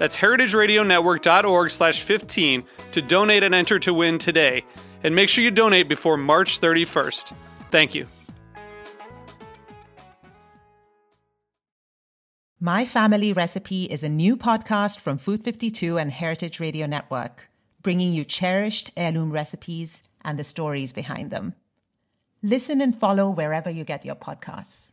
That's heritageradionetwork.org slash 15 to donate and enter to win today. And make sure you donate before March 31st. Thank you. My Family Recipe is a new podcast from Food 52 and Heritage Radio Network, bringing you cherished heirloom recipes and the stories behind them. Listen and follow wherever you get your podcasts.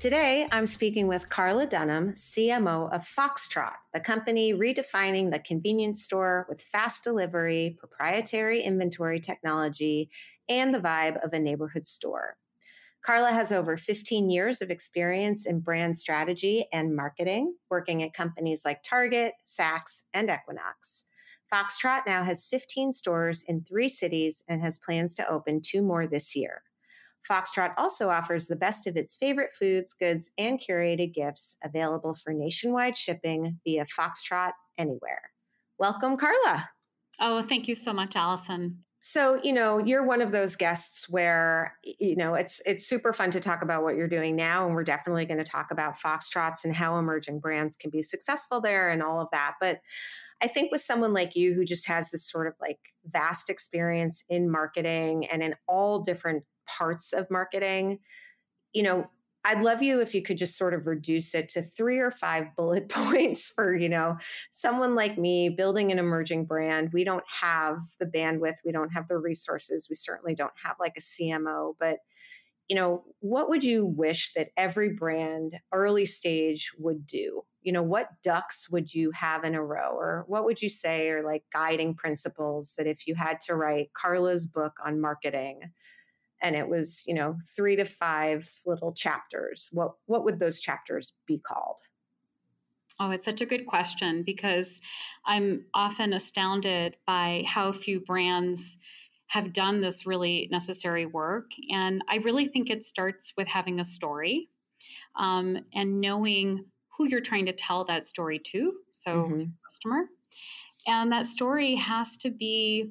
Today, I'm speaking with Carla Dunham, CMO of Foxtrot, the company redefining the convenience store with fast delivery, proprietary inventory technology, and the vibe of a neighborhood store. Carla has over 15 years of experience in brand strategy and marketing, working at companies like Target, Saks, and Equinox. Foxtrot now has 15 stores in three cities and has plans to open two more this year. Foxtrot also offers the best of its favorite foods, goods, and curated gifts available for nationwide shipping via Foxtrot Anywhere. Welcome, Carla. Oh, thank you so much, Alison. So, you know, you're one of those guests where, you know, it's it's super fun to talk about what you're doing now and we're definitely going to talk about Foxtrots and how emerging brands can be successful there and all of that. But I think with someone like you who just has this sort of like vast experience in marketing and in all different parts of marketing, you know, I'd love you if you could just sort of reduce it to three or five bullet points for, you know, someone like me building an emerging brand. We don't have the bandwidth, we don't have the resources, we certainly don't have like a CMO, but you know, what would you wish that every brand early stage would do? You know, what ducks would you have in a row or what would you say are like guiding principles that if you had to write Carla's book on marketing, and it was you know three to five little chapters what what would those chapters be called Oh, it's such a good question because I'm often astounded by how few brands have done this really necessary work. And I really think it starts with having a story um, and knowing who you're trying to tell that story to. So, mm-hmm. customer. And that story has to be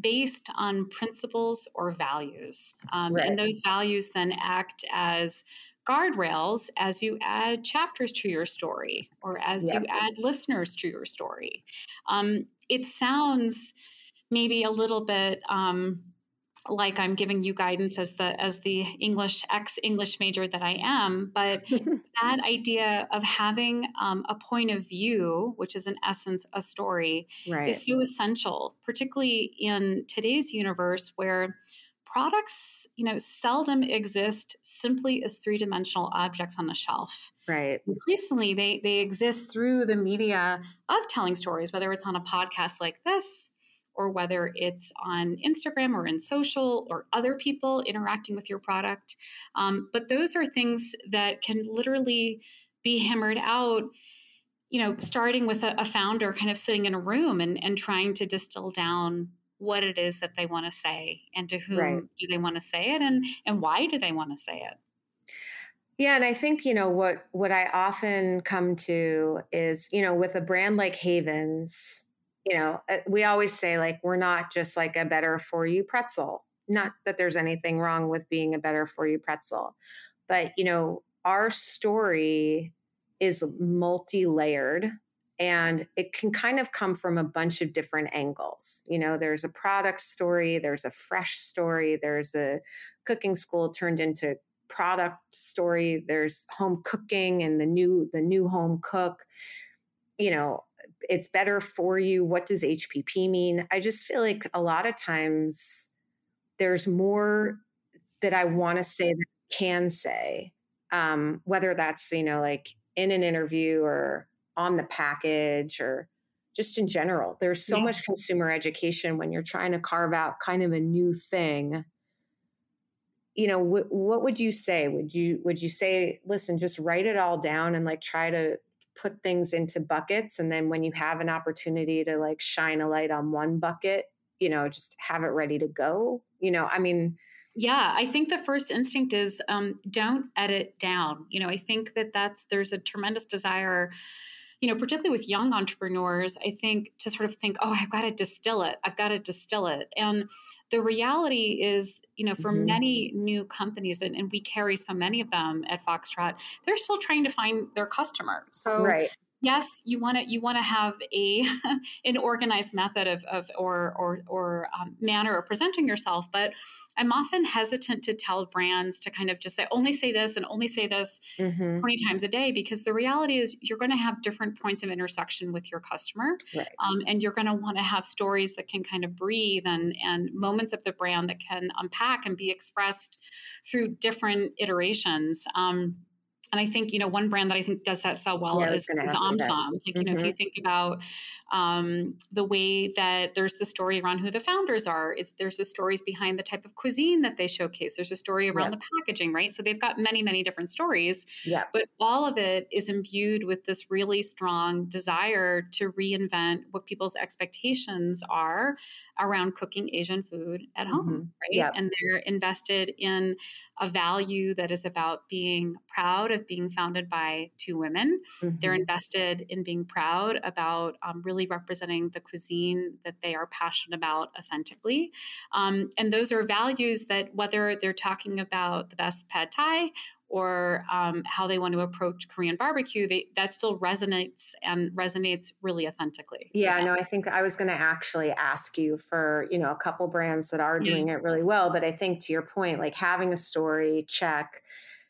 based on principles or values. Um, right. And those values then act as guardrails as you add chapters to your story or as yep. you add listeners to your story. Um, it sounds maybe a little bit um, like I'm giving you guidance as the as the English ex English major that I am, but that idea of having um, a point of view, which is in essence a story, right. is so essential, particularly in today's universe where products you know seldom exist simply as three-dimensional objects on the shelf right increasingly they they exist through the media of telling stories whether it's on a podcast like this or whether it's on Instagram or in social or other people interacting with your product. Um, but those are things that can literally be hammered out you know starting with a, a, founder kind of sitting in a room and, and trying to distill down what it is that they want to say and to whom right. do they want to say it and and why do they want to say it yeah and i think you know what what i often come to is you know with a brand like havens you know, uh, we always say like we're not just like a better for you pretzel. Not that there's anything wrong with being a better for you pretzel, but you know, our story is multi-layered and it can kind of come from a bunch of different angles. You know, there's a product story, there's a fresh story, there's a cooking school turned into product story, there's home cooking and the new the new home cook. You know, it's better for you. What does HPP mean? I just feel like a lot of times there's more that I want to say that I can say, um, whether that's, you know, like in an interview or on the package or just in general. There's so yeah. much consumer education when you're trying to carve out kind of a new thing. You know, wh- what would you say? Would you would you say, listen, just write it all down and like try to put things into buckets and then when you have an opportunity to like shine a light on one bucket you know just have it ready to go you know i mean yeah i think the first instinct is um, don't edit down you know i think that that's there's a tremendous desire you know particularly with young entrepreneurs i think to sort of think oh i've got to distill it i've got to distill it and the reality is, you know, for mm-hmm. many new companies, and, and, we carry so many of them at Foxtrot, they're still trying to find their customer. So right yes, you want to you want to have a an organized method of, of or or or um, manner of presenting yourself. But I'm often hesitant to tell brands to kind of just say only say this and only say this mm-hmm. 20 times a day because the reality is you're going to have different points of intersection with your customer, right. um, and you're going to want to have stories that can kind of breathe and and moments of the brand that can unpack and be expressed through different iterations. Um, and I think, you know, one brand that I think does that so well yeah, is the Omsom. Like, you know, if you mm-hmm. think about um, the way that there's the story around who the founders are, it's there's the stories behind the type of cuisine that they showcase. There's a story around the packaging, right? So they've got many, many different stories. Yeah. But all of it is imbued with this really strong desire to reinvent what people's expectations are around cooking Asian food at home, mm-hmm. right? Yep. And they're invested in a value that is about being proud of being founded by two women. Mm-hmm. They're invested in being proud about um, really representing the cuisine that they are passionate about authentically. Um, and those are values that, whether they're talking about the best pad thai or um, how they want to approach Korean barbecue, they, that still resonates and resonates really authentically. Yeah, no, I think I was going to actually ask you for, you know, a couple brands that are doing it really well. But I think to your point, like having a story, check,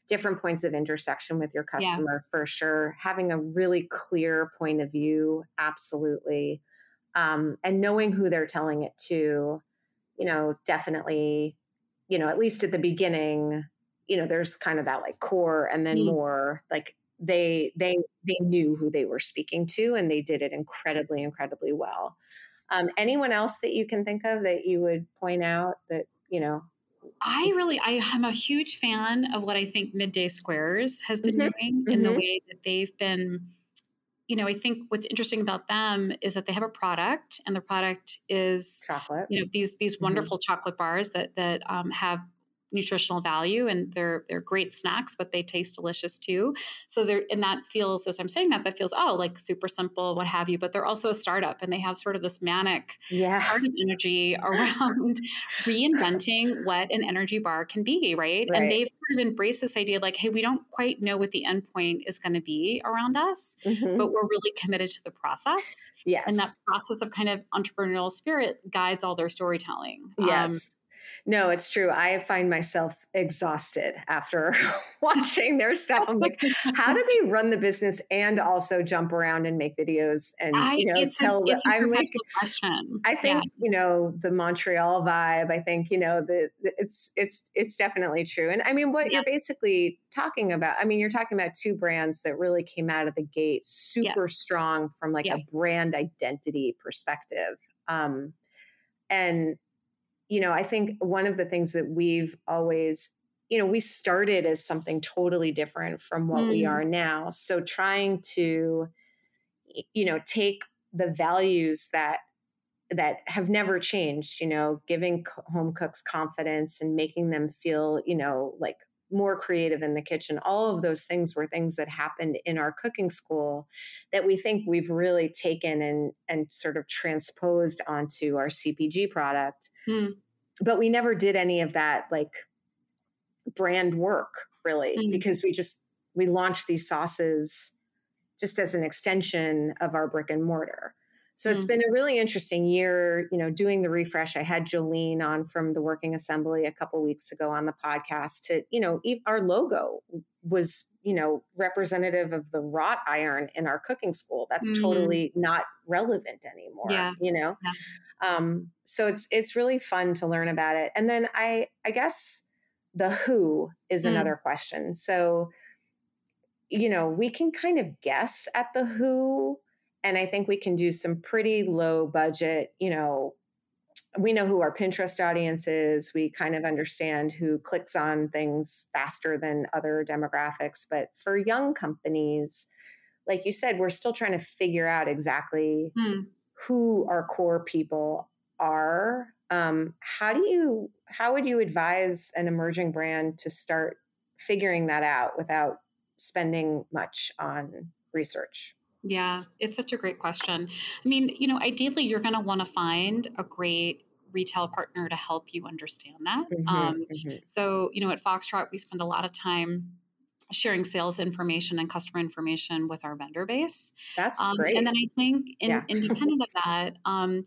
different points of intersection with your customer yeah. for sure, having a really clear point of view, absolutely. Um, and knowing who they're telling it to, you know, definitely, you know, at least at the beginning, you know there's kind of that like core and then mm. more like they they they knew who they were speaking to and they did it incredibly incredibly well um, anyone else that you can think of that you would point out that you know I really, I am a huge fan of what I think Midday Squares has been mm-hmm. doing in mm-hmm. the way that they've been. You know, I think what's interesting about them is that they have a product, and the product is chocolate. You know, these these mm-hmm. wonderful mm-hmm. chocolate bars that that um, have nutritional value and they're they're great snacks but they taste delicious too so they're and that feels as i'm saying that that feels oh like super simple what have you but they're also a startup and they have sort of this manic yeah. startup energy around reinventing what an energy bar can be right? right? and they've sort of embraced this idea like hey we don't quite know what the end point is going to be around us mm-hmm. but we're really committed to the process yes and that process of kind of entrepreneurial spirit guides all their storytelling yes um, no, it's true. I find myself exhausted after watching their stuff. I'm like, how do they run the business and also jump around and make videos and I, you know tell? A, I'm like, question. I think yeah. you know the Montreal vibe. I think you know the it's it's it's definitely true. And I mean, what yeah. you're basically talking about. I mean, you're talking about two brands that really came out of the gate super yeah. strong from like a brand identity perspective. Um, and you know, I think one of the things that we've always, you know, we started as something totally different from what mm. we are now. So trying to, you know, take the values that that have never changed, you know, giving home cooks confidence and making them feel, you know, like more creative in the kitchen. All of those things were things that happened in our cooking school that we think we've really taken and and sort of transposed onto our CPG product. Hmm. But we never did any of that like brand work really hmm. because we just we launched these sauces just as an extension of our brick and mortar. So mm-hmm. it's been a really interesting year, you know, doing the refresh. I had Jolene on from the Working Assembly a couple weeks ago on the podcast to, you know, our logo was, you know, representative of the wrought iron in our cooking school. That's mm-hmm. totally not relevant anymore, yeah. you know. Yeah. Um, so it's it's really fun to learn about it. And then I I guess the who is mm. another question. So you know, we can kind of guess at the who and I think we can do some pretty low budget, you know, we know who our Pinterest audience is. We kind of understand who clicks on things faster than other demographics. But for young companies, like you said, we're still trying to figure out exactly hmm. who our core people are. Um, how do you, how would you advise an emerging brand to start figuring that out without spending much on research? Yeah, it's such a great question. I mean, you know, ideally, you're going to want to find a great retail partner to help you understand that. Mm-hmm, um, mm-hmm. So, you know, at Foxtrot, we spend a lot of time sharing sales information and customer information with our vendor base. That's um, great. And then I think, in, yeah. independent of that, um,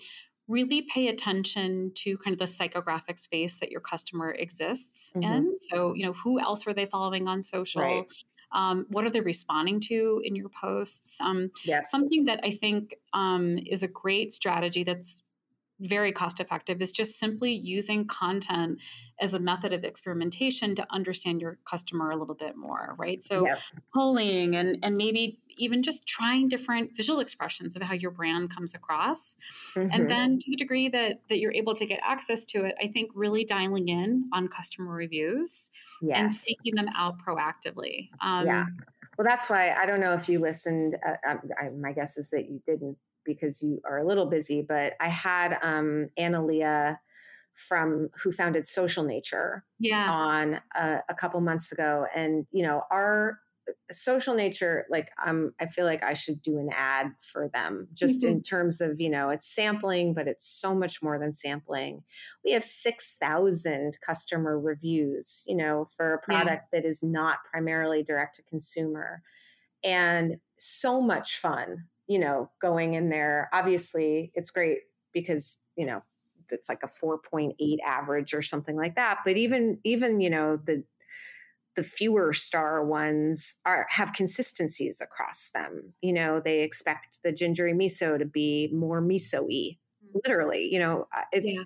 really pay attention to kind of the psychographic space that your customer exists mm-hmm. in. So, you know, who else are they following on social? Right. Um, what are they responding to in your posts? Um, yes. Something that I think um, is a great strategy that's very cost effective is just simply using content as a method of experimentation to understand your customer a little bit more right so yep. polling and and maybe even just trying different visual expressions of how your brand comes across mm-hmm. and then to the degree that that you're able to get access to it i think really dialing in on customer reviews yes. and seeking them out proactively um, yeah well that's why i don't know if you listened uh, I, um, I, my guess is that you didn't because you are a little busy, but I had um, Analia from who founded Social Nature yeah. on a, a couple months ago, and you know our social nature like um i feel like i should do an ad for them just mm-hmm. in terms of you know it's sampling but it's so much more than sampling we have 6000 customer reviews you know for a product yeah. that is not primarily direct to consumer and so much fun you know, going in there. Obviously, it's great because, you know, it's like a 4.8 average or something like that. But even, even, you know, the, the fewer star ones are have consistencies across them. You know, they expect the gingery miso to be more miso-y. Mm-hmm. Literally, you know, uh, it's yeah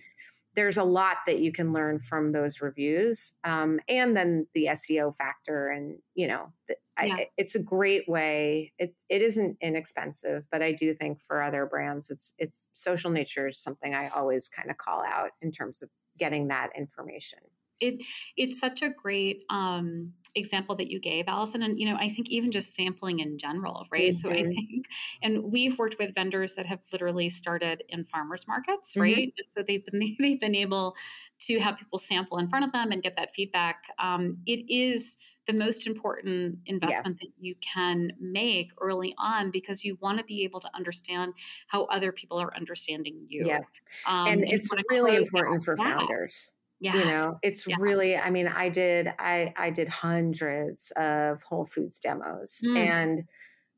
there's a lot that you can learn from those reviews um, and then the seo factor and you know the, yeah. I, it's a great way it, it isn't inexpensive but i do think for other brands it's it's social nature is something i always kind of call out in terms of getting that information it it's such a great um, example that you gave, Alison. And you know, I think even just sampling in general, right? Mm-hmm. So I mm-hmm. think, and we've worked with vendors that have literally started in farmers markets, mm-hmm. right? So they've been they've been able to have people sample in front of them and get that feedback. Um, it is the most important investment yeah. that you can make early on because you want to be able to understand how other people are understanding you. Yeah. Um, and, and it's really important for that. founders Yes. You know, it's yeah. really, I mean, I did, I, I did hundreds of Whole Foods demos mm. and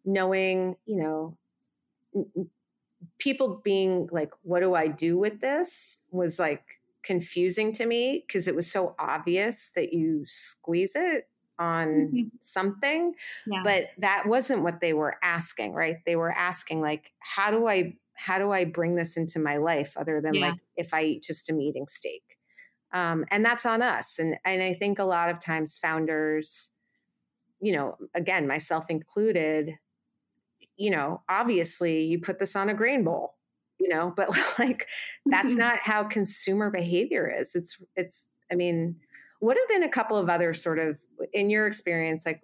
knowing, you know, people being like, what do I do with this was like confusing to me because it was so obvious that you squeeze it on mm-hmm. something yeah. but that wasn't what they were asking right they were asking like how do i how do i bring this into my life other than yeah. like if i eat just am eating steak um, and that's on us and and i think a lot of times founders you know again myself included you know obviously you put this on a grain bowl you know but like that's not how consumer behavior is it's it's i mean what have been a couple of other sort of in your experience like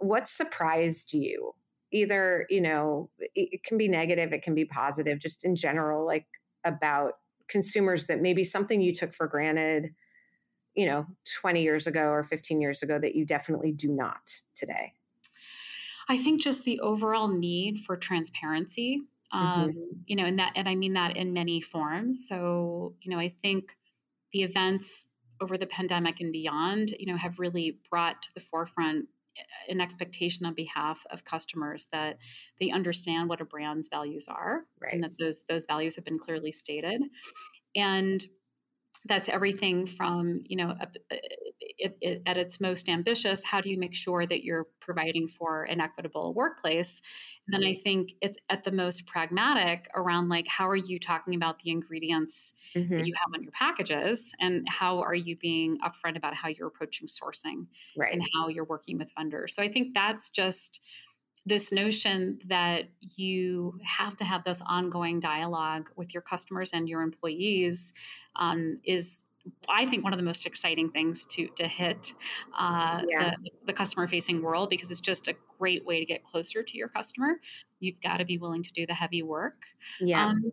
what surprised you? Either you know it can be negative it can be positive just in general like about consumers that maybe something you took for granted you know 20 years ago or 15 years ago that you definitely do not today i think just the overall need for transparency um, mm-hmm. you know and that and i mean that in many forms so you know i think the events over the pandemic and beyond you know have really brought to the forefront an expectation on behalf of customers that they understand what a brand's values are right. and that those those values have been clearly stated and that's everything from you know it, it, at its most ambitious how do you make sure that you're providing for an equitable workplace and then i think it's at the most pragmatic around like how are you talking about the ingredients mm-hmm. that you have on your packages and how are you being upfront about how you're approaching sourcing right. and how you're working with vendors so i think that's just this notion that you have to have this ongoing dialogue with your customers and your employees um, is I think one of the most exciting things to to hit uh, yeah. the, the customer facing world because it's just a great way to get closer to your customer. You've got to be willing to do the heavy work. Yeah. Um,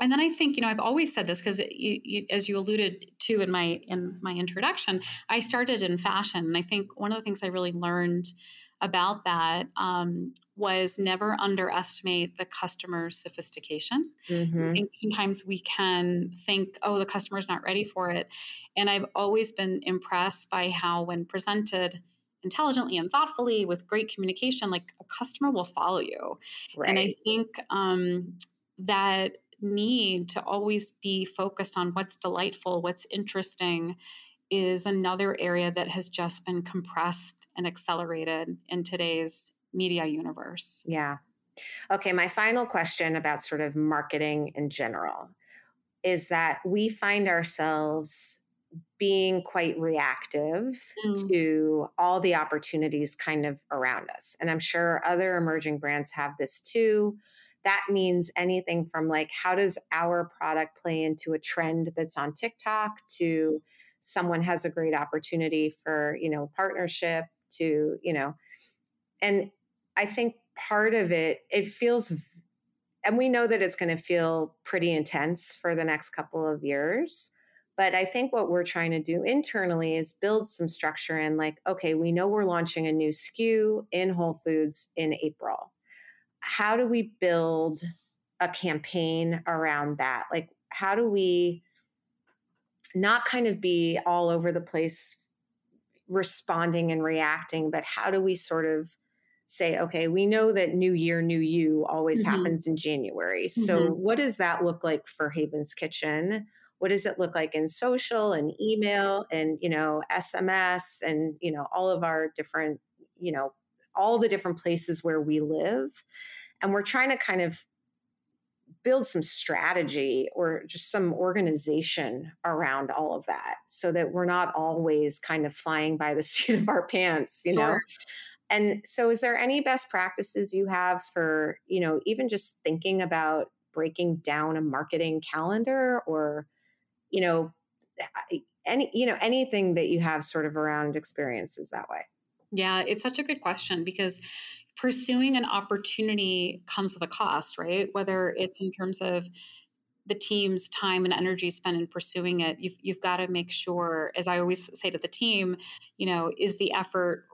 and then I think you know I've always said this because as you alluded to in my in my introduction, I started in fashion, and I think one of the things I really learned about that um, was never underestimate the customer's sophistication. Mm-hmm. I think sometimes we can think, oh, the customer's not ready for it. And I've always been impressed by how, when presented intelligently and thoughtfully with great communication, like a customer will follow you. Right. And I think um, that need to always be focused on what's delightful, what's interesting is another area that has just been compressed and accelerated in today's media universe. Yeah. Okay, my final question about sort of marketing in general is that we find ourselves being quite reactive mm. to all the opportunities kind of around us. And I'm sure other emerging brands have this too. That means anything from like, how does our product play into a trend that's on TikTok to someone has a great opportunity for you know partnership to you know and i think part of it it feels and we know that it's going to feel pretty intense for the next couple of years but i think what we're trying to do internally is build some structure in like okay we know we're launching a new sku in whole foods in april. How do we build a campaign around that? Like how do we not kind of be all over the place responding and reacting, but how do we sort of say, okay, we know that new year, new you always mm-hmm. happens in January. So, mm-hmm. what does that look like for Haven's Kitchen? What does it look like in social and email and, you know, SMS and, you know, all of our different, you know, all the different places where we live? And we're trying to kind of build some strategy or just some organization around all of that so that we're not always kind of flying by the seat of our pants you sure. know and so is there any best practices you have for you know even just thinking about breaking down a marketing calendar or you know any you know anything that you have sort of around experiences that way yeah, it's such a good question because pursuing an opportunity comes with a cost, right? Whether it's in terms of the team's time and energy spent in pursuing it, you've, you've got to make sure, as I always say to the team, you know, is the effort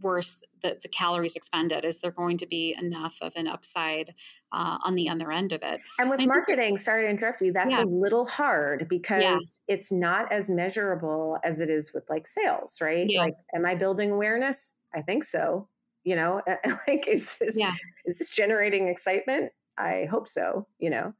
worth the, the calories expended? Is there going to be enough of an upside uh, on the other end of it? And with marketing, sorry to interrupt you, that's yeah. a little hard because yeah. it's not as measurable as it is with like sales, right? Yeah. Like, am I building awareness? I think so you know like is this yeah. is this generating excitement i hope so you know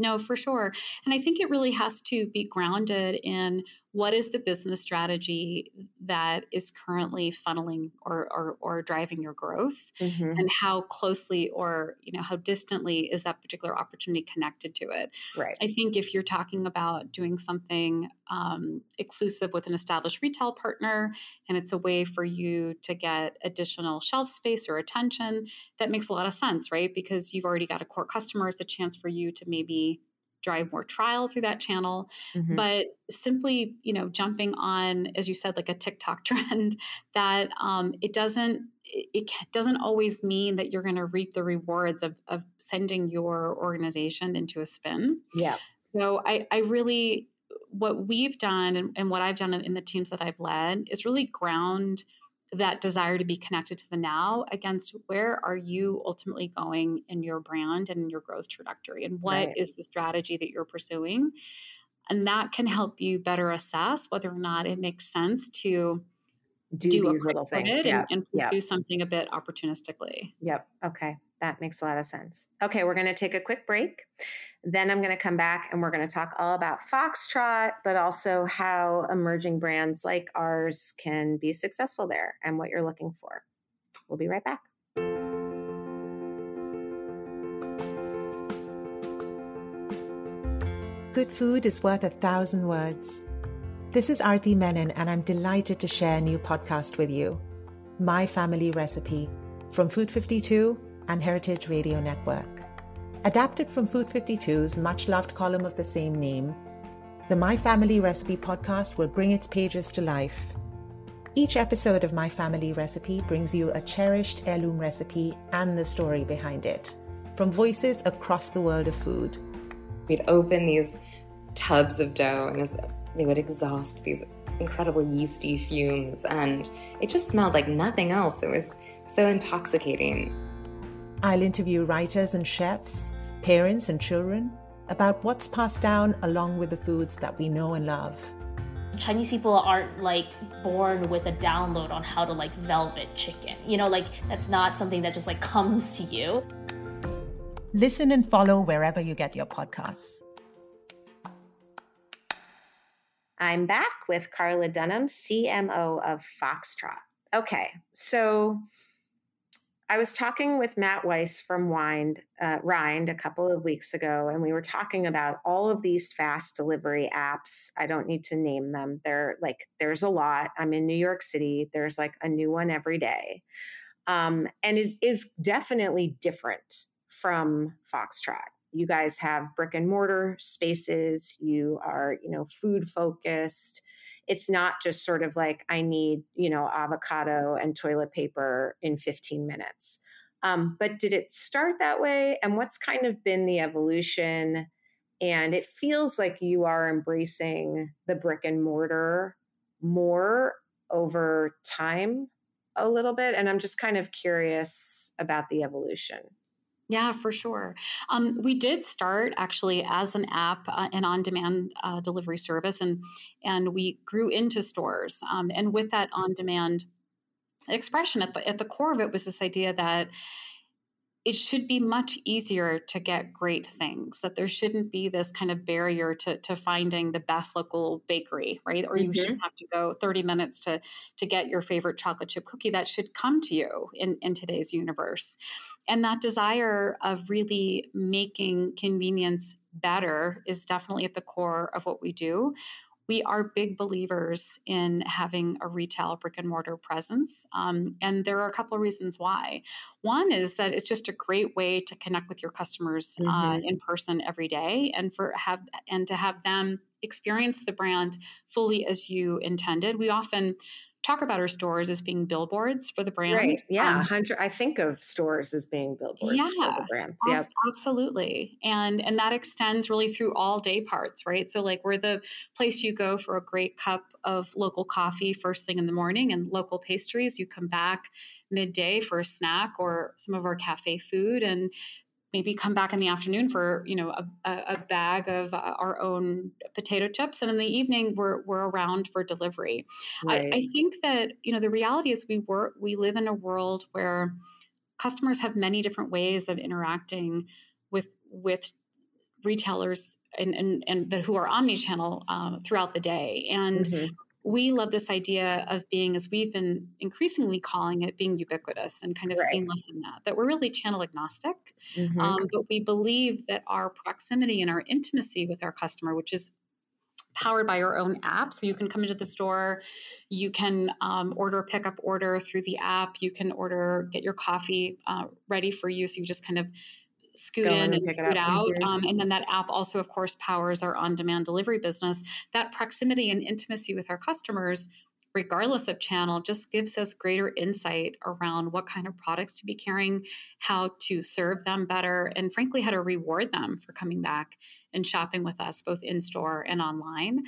no, for sure. And I think it really has to be grounded in what is the business strategy that is currently funneling or, or, or driving your growth mm-hmm. and how closely or you know how distantly is that particular opportunity connected to it right i think if you're talking about doing something um, exclusive with an established retail partner and it's a way for you to get additional shelf space or attention that makes a lot of sense right? Because you've already got a core customer it's a chance for you to maybe drive more trial through that channel. Mm-hmm. but simply you know jumping on as you said like a tiktok trend that um, it doesn't it doesn't always mean that you're going to reap the rewards of, of sending your organization into a spin. Yeah. So i i really what we've done and, and what I've done in the teams that I've led is really ground that desire to be connected to the now against where are you ultimately going in your brand and your growth trajectory and what right. is the strategy that you're pursuing and that can help you better assess whether or not it makes sense to do, do these little things yep. and, and yep. do something a bit opportunistically. Yep. Okay. That makes a lot of sense. Okay, we're going to take a quick break. Then I'm going to come back and we're going to talk all about Foxtrot, but also how emerging brands like ours can be successful there and what you're looking for. We'll be right back. Good food is worth a thousand words. This is Arti Menon, and I'm delighted to share a new podcast with you My Family Recipe from Food 52 and Heritage Radio Network. Adapted from Food 52's much loved column of the same name, the My Family Recipe podcast will bring its pages to life. Each episode of My Family Recipe brings you a cherished heirloom recipe and the story behind it, from voices across the world of food. We'd open these tubs of dough and they would exhaust these incredible yeasty fumes, and it just smelled like nothing else. It was so intoxicating. I'll interview writers and chefs, parents and children about what's passed down along with the foods that we know and love. Chinese people aren't like born with a download on how to like velvet chicken. You know, like that's not something that just like comes to you. Listen and follow wherever you get your podcasts. I'm back with Carla Dunham, CMO of Foxtrot. Okay, so I was talking with Matt Weiss from Wind, uh, Rind a couple of weeks ago, and we were talking about all of these fast delivery apps. I don't need to name them. They're like, there's a lot. I'm in New York City. There's like a new one every day. Um, and it is definitely different from Foxtrot you guys have brick and mortar spaces you are you know food focused it's not just sort of like i need you know avocado and toilet paper in 15 minutes. Um, but did it start that way? And what's kind of been the evolution? And it feels like you are embracing the brick and mortar more over time a little bit and i'm just kind of curious about the evolution yeah, for sure. Um, we did start actually as an app, uh, an on-demand uh, delivery service, and and we grew into stores. Um, and with that on-demand expression, at the at the core of it was this idea that it should be much easier to get great things that there shouldn't be this kind of barrier to, to finding the best local bakery right? Or mm-hmm. you shouldn't have to go 30 minutes to to get your favorite chocolate chip cookie that should come to you in, in today's universe. And that desire of really making convenience better is definitely at the core of what we do we are big believers in having a retail brick and mortar presence. Um, and there are a couple of reasons why. One is that it's just a great way to connect with your customers uh, mm-hmm. uh, in person every day and for have and to have them experience the brand fully as you intended. We often talk about our stores as being billboards for the brand. Right. Yeah. Um, hundred. I think of stores as being billboards yeah, for the brand. Yeah. Absolutely. And and that extends really through all day parts, right? So like we're the place you go for a great cup of local coffee first thing in the morning and local pastries. You come back midday for a snack or some of our cafe food and maybe come back in the afternoon for you know a, a bag of uh, our own potato chips and in the evening we're, we're around for delivery. Right. I, I, think that you know the reality is we work we live in a world where customers have many different ways of interacting with with retailers and and, and who are omni-channel uh, throughout the day. And mm-hmm we love this idea of being, as we've been increasingly calling it, being ubiquitous and kind of right. seamless in that, that we're really channel agnostic. Mm-hmm. Um, but we believe that our proximity and our intimacy with our customer, which is powered by our own app. So you can come into the store, you can um, order a pickup order through the app, you can order, get your coffee uh, ready for you. So you just kind of scoot Go in and, and scoot out. Mm-hmm. Um, and then that app also, of course, powers our on demand delivery business. That proximity and intimacy with our customers regardless of channel, just gives us greater insight around what kind of products to be carrying, how to serve them better, and frankly, how to reward them for coming back and shopping with us, both in store and online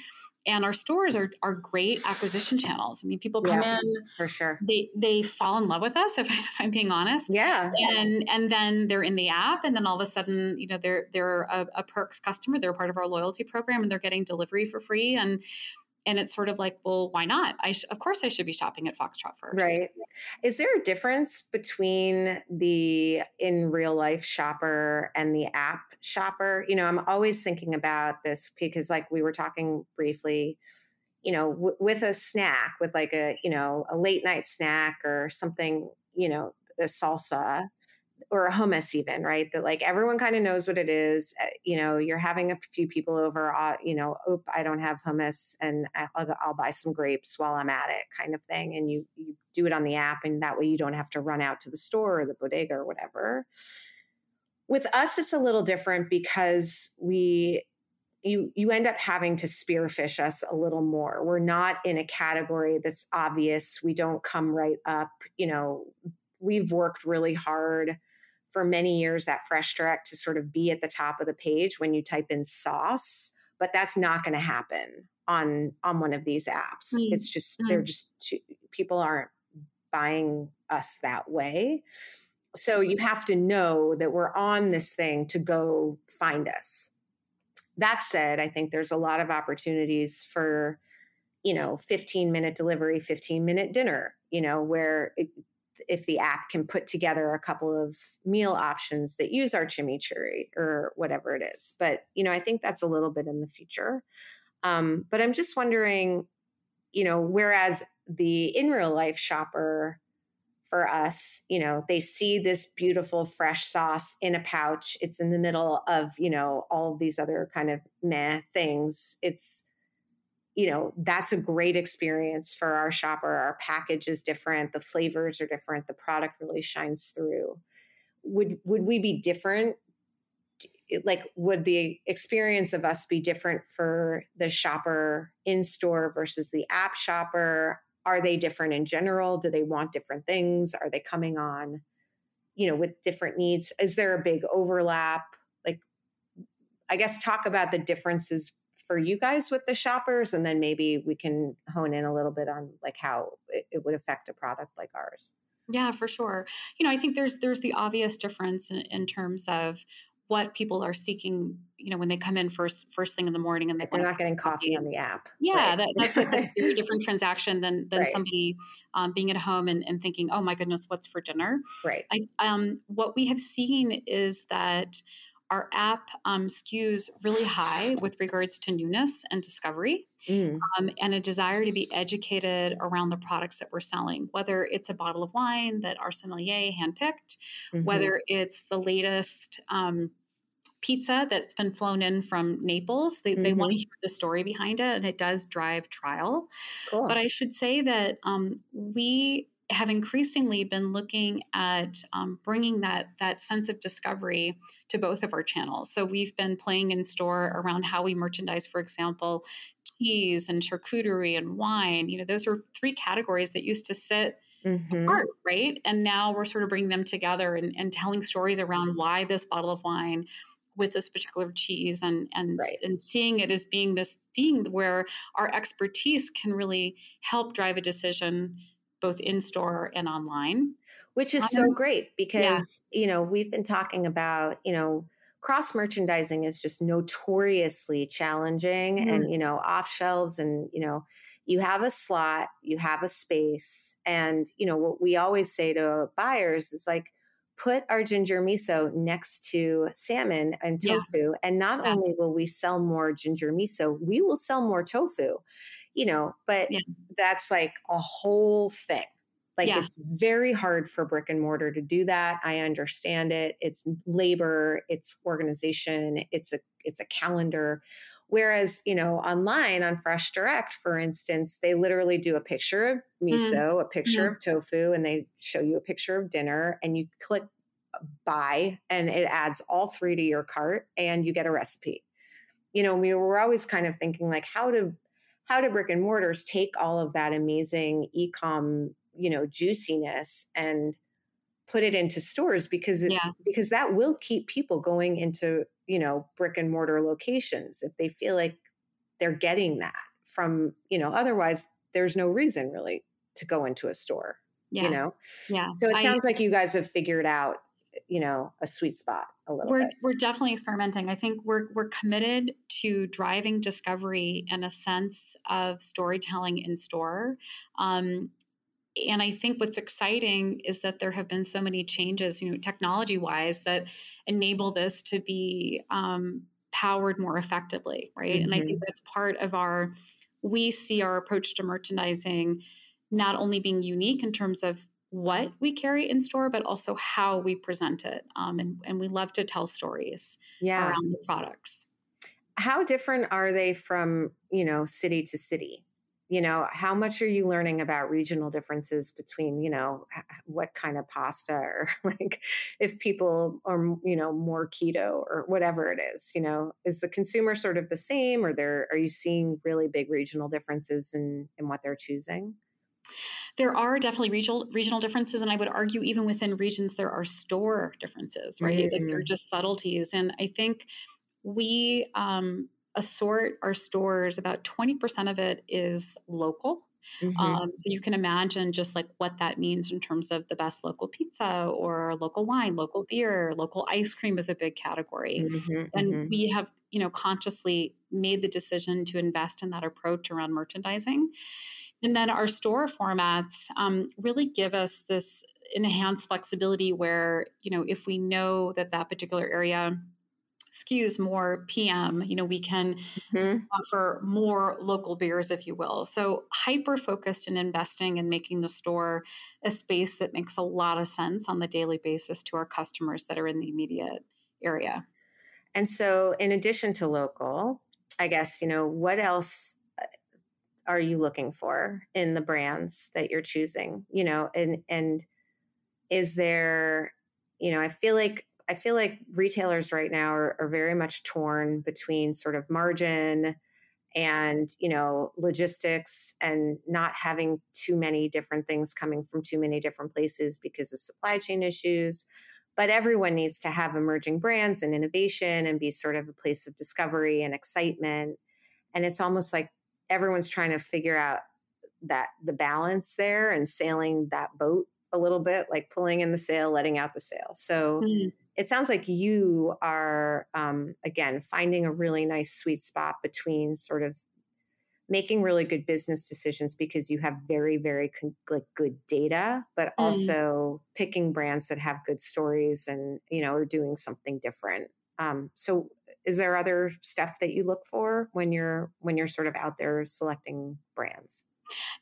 and our stores are, are great acquisition channels. I mean, people come yeah, in for sure. They they fall in love with us, if, if, I'm being honest. Yeah. And and then they're in the app, and then all of a sudden, you know, they're they're a, a perks customer. They're part of our loyalty program, and they're getting delivery for free. And and it's sort of like well why not? I sh- of course i should be shopping at foxtrot first. Right. Is there a difference between the in real life shopper and the app shopper? You know i'm always thinking about this because like we were talking briefly you know w- with a snack with like a you know a late night snack or something you know a salsa or a hummus even right? That like everyone kind of knows what it is eh, you know you're having a few people over uh, you know oh i don't have hummus and I'll, I'll, buy some grapes while i'm at it kind of thing and you you do it on the app and that way you don't have to run out to the store or the bodega or whatever. With us it's a little different because we you you end up having to spearfish us a little more. We're not in a category that's obvious. We don't come right up you know we've worked really hard for many years at Fresh Direct to sort of be at the top of the page when you type in sauce, but that's not going to happen on on one of these apps. Mm. It's just mm. they're just too, people aren't buying us that way. So you have to know that we're on this thing to go find us. That said, I think there's a lot of opportunities for you know 15 minute delivery 15 minute dinner you know where it, if the app can put together a couple of meal options that use our chimichurri or whatever it is. But you know, I think that's a little bit in the future. Um, but I'm just wondering, you know, whereas the in real life shopper for us, you know, they see this beautiful fresh sauce in a pouch. It's in the middle of, you know, all of these other kind of meh things. It's you know that's a great experience for our shopper our package is different the flavors are different the product really shines through. Would would we be different? Like would the experience of us be different for the shopper in store versus the app shopper? Are they different in general? Do they want different things? Are they coming on you know with different needs? Is there a big overlap? Like i guess talk about the differences for you guys with the shoppers and then maybe we can hone in a little bit on like how it, it would affect a product like ours yeah for sure you know i think there's there's the obvious difference in, in terms of what people are seeking, you know, when they come in first first thing in the morning and they are not getting coffee, on the app. Yeah, right. that, that's, a, that's a very different transaction than than right. somebody um, being at home and, and thinking, oh my goodness, what's for dinner? Right. I, um, what we have seen is that our app um, skews really high with regards to newness and discovery mm. um, and a desire to be educated around the products that we're selling, whether it's a bottle of wine that our sommelier handpicked, mm-hmm. whether it's the latest. Um, pizza that's been flown in from Naples. They, mm-hmm. they want to hear the story behind it, and it does drive trial. Cool. But I should say that um, we have increasingly been looking at um, bringing that that sense of discovery to both of our channels. So we've been playing in store around how we merchandise, for example, cheese and charcuterie and wine. You know, those are three categories that used to sit mm-hmm. apart, right? And now we're sort of bringing them together and, and telling stories around why this bottle of wine with this particular cheese and and right. and seeing it as being this thing where our expertise can really help drive a decision both in store and online. Which is so great because, yeah. you know, we've been talking about, you know, cross merchandising is just notoriously challenging mm-hmm. and, you know, off shelves and, you know, you have a slot, you have a space. And, you know, what we always say to buyers is like, put our ginger miso next to salmon and tofu. Yeah. And not yeah. only will we sell more ginger miso, we will sell more tofu you know, but yeah. that's like a whole thing. Like yeah. it's very hard for brick and mortar to do that. I understand it. It's labor, it's organization, it's a it's a calendar. Whereas, you know, online on Fresh Direct, for instance, they literally do a picture of mm-hmm. miso, mm-hmm. a picture mm-hmm. of tofu, and they show you a picture of dinner, and you click buy, and it adds all three to your cart, and you get a recipe. You know, we were always kind of thinking like, how to how do brick and mortars take all of that amazing e-com, you know, juiciness and put it into stores because it, Yeah. because that will keep people going into, you know, brick and mortar locations if they feel like they're getting that from, you know, otherwise there's no reason really to go into a store, Yeah. you know. Yeah. So it I- sounds like you guys have figured out, you know, a sweet spot a little we're bit. we're definitely experimenting. I think we're we're committed to driving discovery and a sense of storytelling in store. Um, and I think what's exciting is that there have been so many changes, you know, technology wise, that enable this to be um, powered more effectively, right? And I think that's part of our. We see our approach to merchandising not only being unique in terms of what we carry in store, but also how we present it. Um, and, and we love to tell stories Yeah. around the products. How different are they from, you know, city to city? You know, how much are you learning about regional differences between, you know, what kind of pasta or like if people are, you know, more keto or whatever it is, you know, is the consumer sort of the same or there are you seeing really big regional differences in in what they're choosing? There are definitely regional regional differences, and I would argue even within regions there are store differences, right? Like they're Mhm. just subtleties. And I think we um, assort our stores. About twenty percent of it is local. Mhm. Um, so you can imagine just like what that means in terms of the best local pizza or local wine, local beer, local ice cream is a big category. Mhm, and mhm. we have you know consciously made the decision to invest in that approach around merchandising and then our store formats um, really give us this enhanced flexibility where you know if we know that that particular area skews more pm you know we can Mhm. offer more local beers if you will so hyper focused in investing and making the store a space that makes a lot of sense on the daily basis to our customers that are in the immediate area And so, in addition to local, I guess, you know, what else are you looking for in the brands that you're choosing? You know, and, and is there, you know, I feel like, I feel like retailers right now are, are very much torn between sort of margin and, you know, logistics and not having too many different things coming from too many different places because of supply chain issues but everyone needs to have emerging brands and innovation and be sort of a place of discovery and excitement and it's almost like everyone's trying to figure out that the balance there and sailing that boat a little bit like pulling in the sail letting out the sail so Mm. it sounds like you are um, again finding a really nice sweet spot between sort of making really good business decisions because you have very very con- like good data but Mm. also picking brands that have good stories and you know are doing something different um, so is there other stuff that you look for when you're when you're sort of out there selecting brands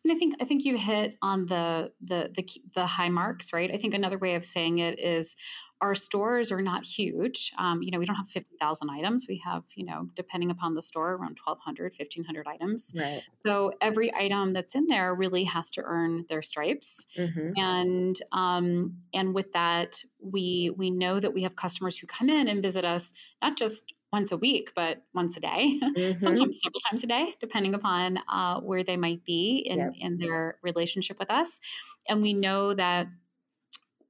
And I think I think you hit on the the the the high marks, right? I think another way of saying it is our stores are not huge. Um, you know, we don't have 50,000 items. We have, you know, depending upon the store, around 1,200, 1,500 items. right So every item that's in there really has to earn their stripes. mm-hmm. And um, and with that, we we know that we have customers who come in and visit us not just once a week, but once a day. Mm-hmm. sometimes several times a day, depending upon uh, where they might be in, Yep. in their relationship with us. And we know that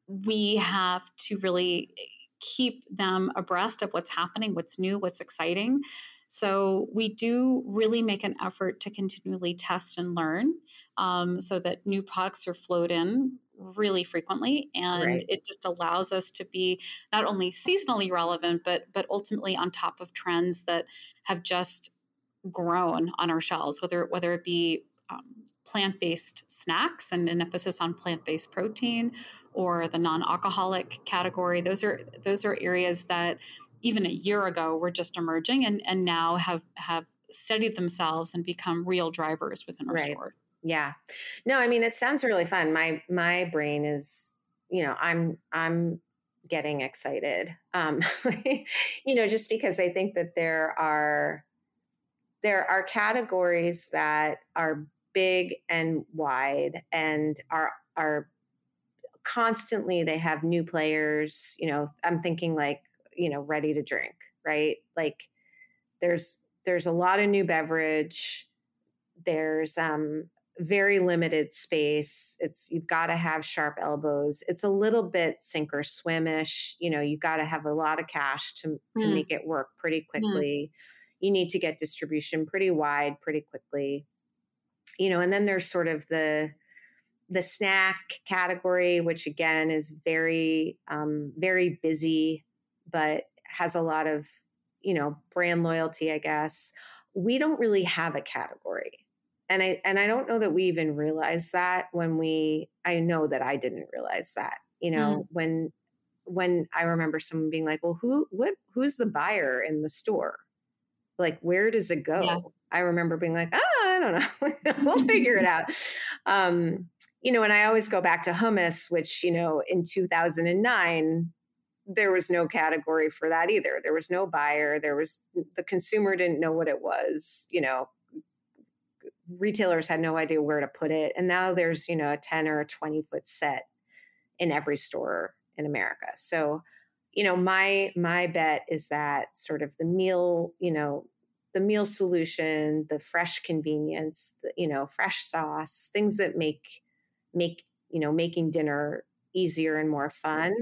we have to really keep them abreast of what's happening, what's new, what's exciting. So we do really make an effort to continually test and learn um, so that new products are flowed in really frequently and Right. it just allows us to be not only seasonally relevant but but ultimately on top of trends that have just grown on our shelves whether whether it be um, plant-based snacks and an emphasis on plant-based protein or the non-alcoholic category those are those are areas that even a year ago were just emerging and and now have have steadied themselves and become real drivers within our Right. store Yeah. No, I mean it sounds really fun. My my brain is, you know, I'm I'm getting excited. Um you know, just because I think that there are there are categories that are big and wide and are are constantly they have new players, you know, I'm thinking like, you know, ready to drink, right? Like there's there's a lot of new beverage there's um, very limited space. It's you've got to have sharp elbows. It's a little bit sink or swimish. You know, you've got to have a lot of cash to to Mm. make it work pretty quickly. You need to get distribution pretty wide pretty quickly. You know, and then there's sort of the the snack category, which again is very um, very busy, but has a lot of you know brand loyalty. I guess we don't really have a category and i and i don't know that we even realized that when we i know that i didn't realize that you know when when i remember someone being like well who what who's the buyer in the store? Like where does it go? Yeah. i remember being like oh i don't know. We'll figure it out. Um you know and i always go back to hummus which you know in 2009 there was no category for that either. There was no buyer. There was the consumer didn't know what it was you know retailers had no idea where to put it and now there's you know a 10 or a 20 foot set in every store in america. So you know my my bet is that sort of the meal you know the meal solution the fresh convenience the, you know fresh sauce things that make make you know making dinner easier and more fun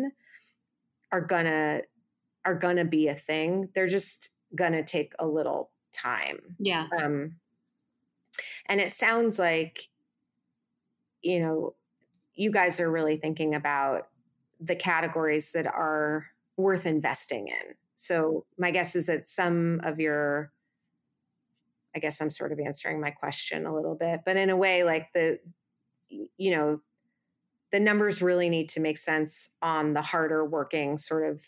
are gonna are gonna be a thing. They're just gonna take a little time. Yeah. um, and it sounds like you know you guys are really thinking about the categories that are worth investing in so my guess is that some of your i guess i'm sort of answering my question a little bit but in a way like the you know the numbers really need to make sense on the harder working sort of